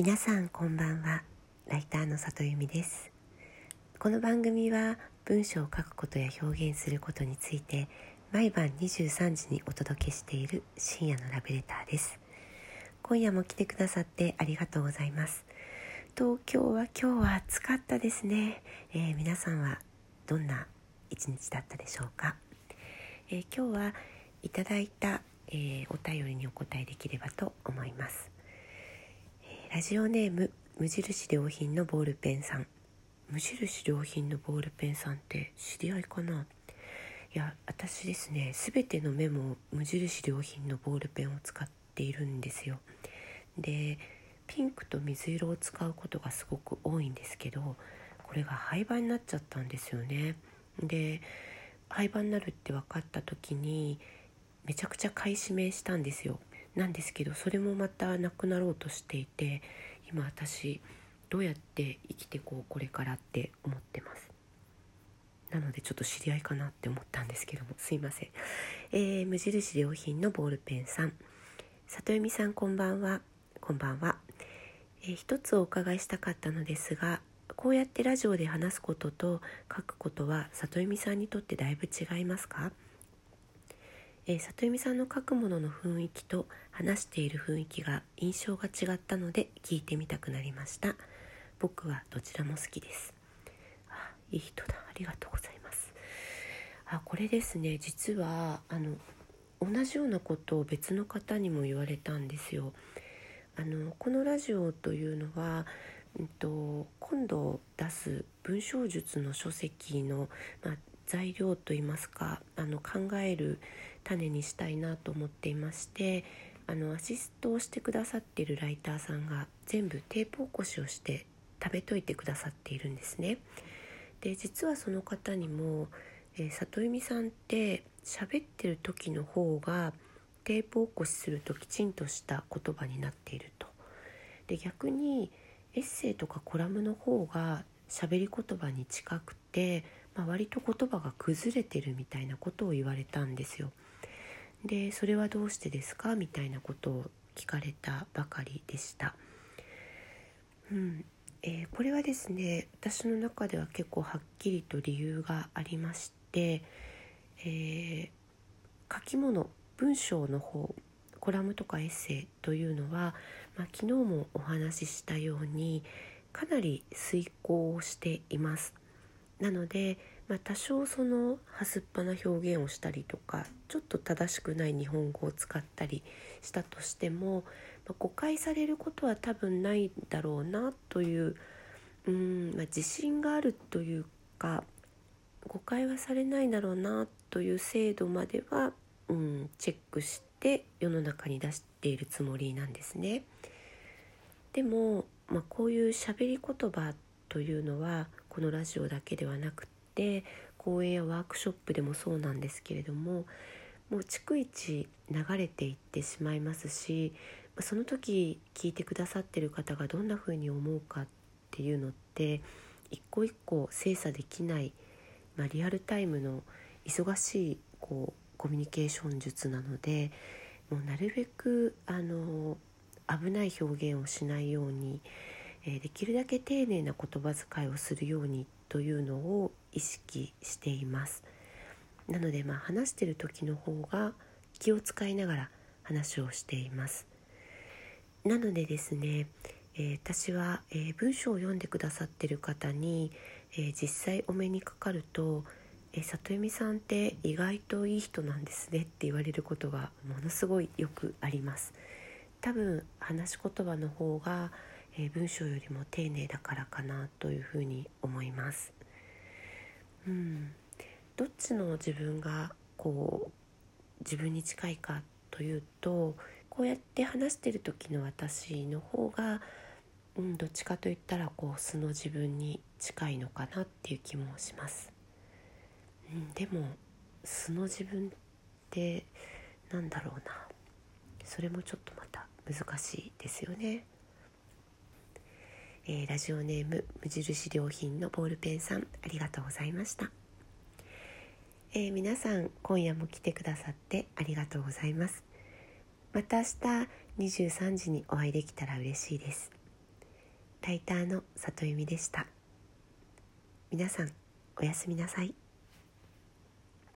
皆さんこんばんは。ライターの里由美です。この番組は文章を書くことや表現することについて毎晩23時にお届けしている深夜のラブレターです。今夜も来てくださってありがとうございます。東京は今日は暑かったですね、えー、皆さんはどんな一日だったでしょうか、えー、今日はいただいた、えー、お便りにお答えできればと思います、ラジオネーム無印良品のボールペンさん。無印良品のボールペンさんって知り合いかな？いや私ですね全てのメモを無印良品のボールペンを使っているんですよ。でピンクと水色を使うことがすごく多いんですけどこれが廃盤になっちゃったんですよね。で廃盤になるって分かった時にめちゃくちゃ買い占めしたんですよ。なんですけどそれもまたなくなろうとしていて今私どうやって生きてこうこれからって思ってます。なのでちょっと知り合いかなって思ったんですけどもすいません、えー、無印良品のボールペンさん。里由美さんこんばんは。こんばんは、えー、一つお伺いしたかったのですがこうやってラジオで話すことと書くことは里由美さんにとってだいぶ違いますか、えー、里由美さんの書くものの雰囲気と話している雰囲気が印象が違ったので聞いてみたくなりました。僕はどちらも好きです。あいい人だ。ありがとうございます。あこれですね。実はあの同じようなことを別の方にも言われたんですよ。あのこのラジオというのはうんと、今度出す文章術の書籍の、まあ、材料といいますかあの考える種にしたいなと思っていましてあのアシストをしてくださっているライターさんが全部テープ起こしをして食べといてくださっているんですね。で実はその方にも、えー、里由美さんって喋ってる時の方がテープ起こしするときちんとした言葉になっていると。で逆にエッセイとかコラムの方が喋り言葉に近くて、まあ、割と言葉が崩れてるみたいなことを言われたんですよ。でそれはどうしてですか？みたいなことを聞かれたばかりでした。うんえー、これはですね私の中では結構はっきりと理由がありまして、えー、書き物文章の方コラムとかエッセイというのは、まあ、昨日もお話ししたようにかなり遂行をしています。なので、まあ、多少そのはすっぱな表現をしたりとかちょっと正しくない日本語を使ったりしたとしても、まあ、誤解されることは多分ないだろうなといううん、まあ、自信があるというか誤解はされないだろうなという制度までは、うん、チェックして世の中に出しているつもりなんですね。でも、まあ、こういう喋り言葉というのはこのラジオだけではなくって講演やワークショップでもそうなんですけれどももう逐一流れていってしまいますしその時聞いてくださってる方がどんな風に思うかっていうのって一個一個精査できない、まあ、リアルタイムの忙しいこうコミュニケーション術なのでもうなるべくあの危ない表現をしないように、え、できるだけ丁寧な言葉遣いをするようにというのを意識しています。なのでまあ話してる時の方が気を使いながら話をしています。なのでですね、えー、私は、えー、文章を読んでくださってる方に、え実際お目にかかるとえ里由美さんって意外といい人なんですねって言われることがものすごいよくあります多分話し言葉の方が、え文章よりも丁寧だからかなというふうに思いますうんどっちの自分がこう自分に近いかというとこうやって話してる時の私の方が、うん、どっちかといったらこう素の自分に近いのかなっていう気もします。うん、でも素の自分ってなんだろうなそれもちょっとまた難しいですよね。えー、ラジオネーム無印良品のボールペンさんありがとうございました、えー、皆さん今夜も来てくださってありがとうございます。また明日23時にお会いできたら嬉しいです。ライターの里由美でした。皆さんおやすみなさい。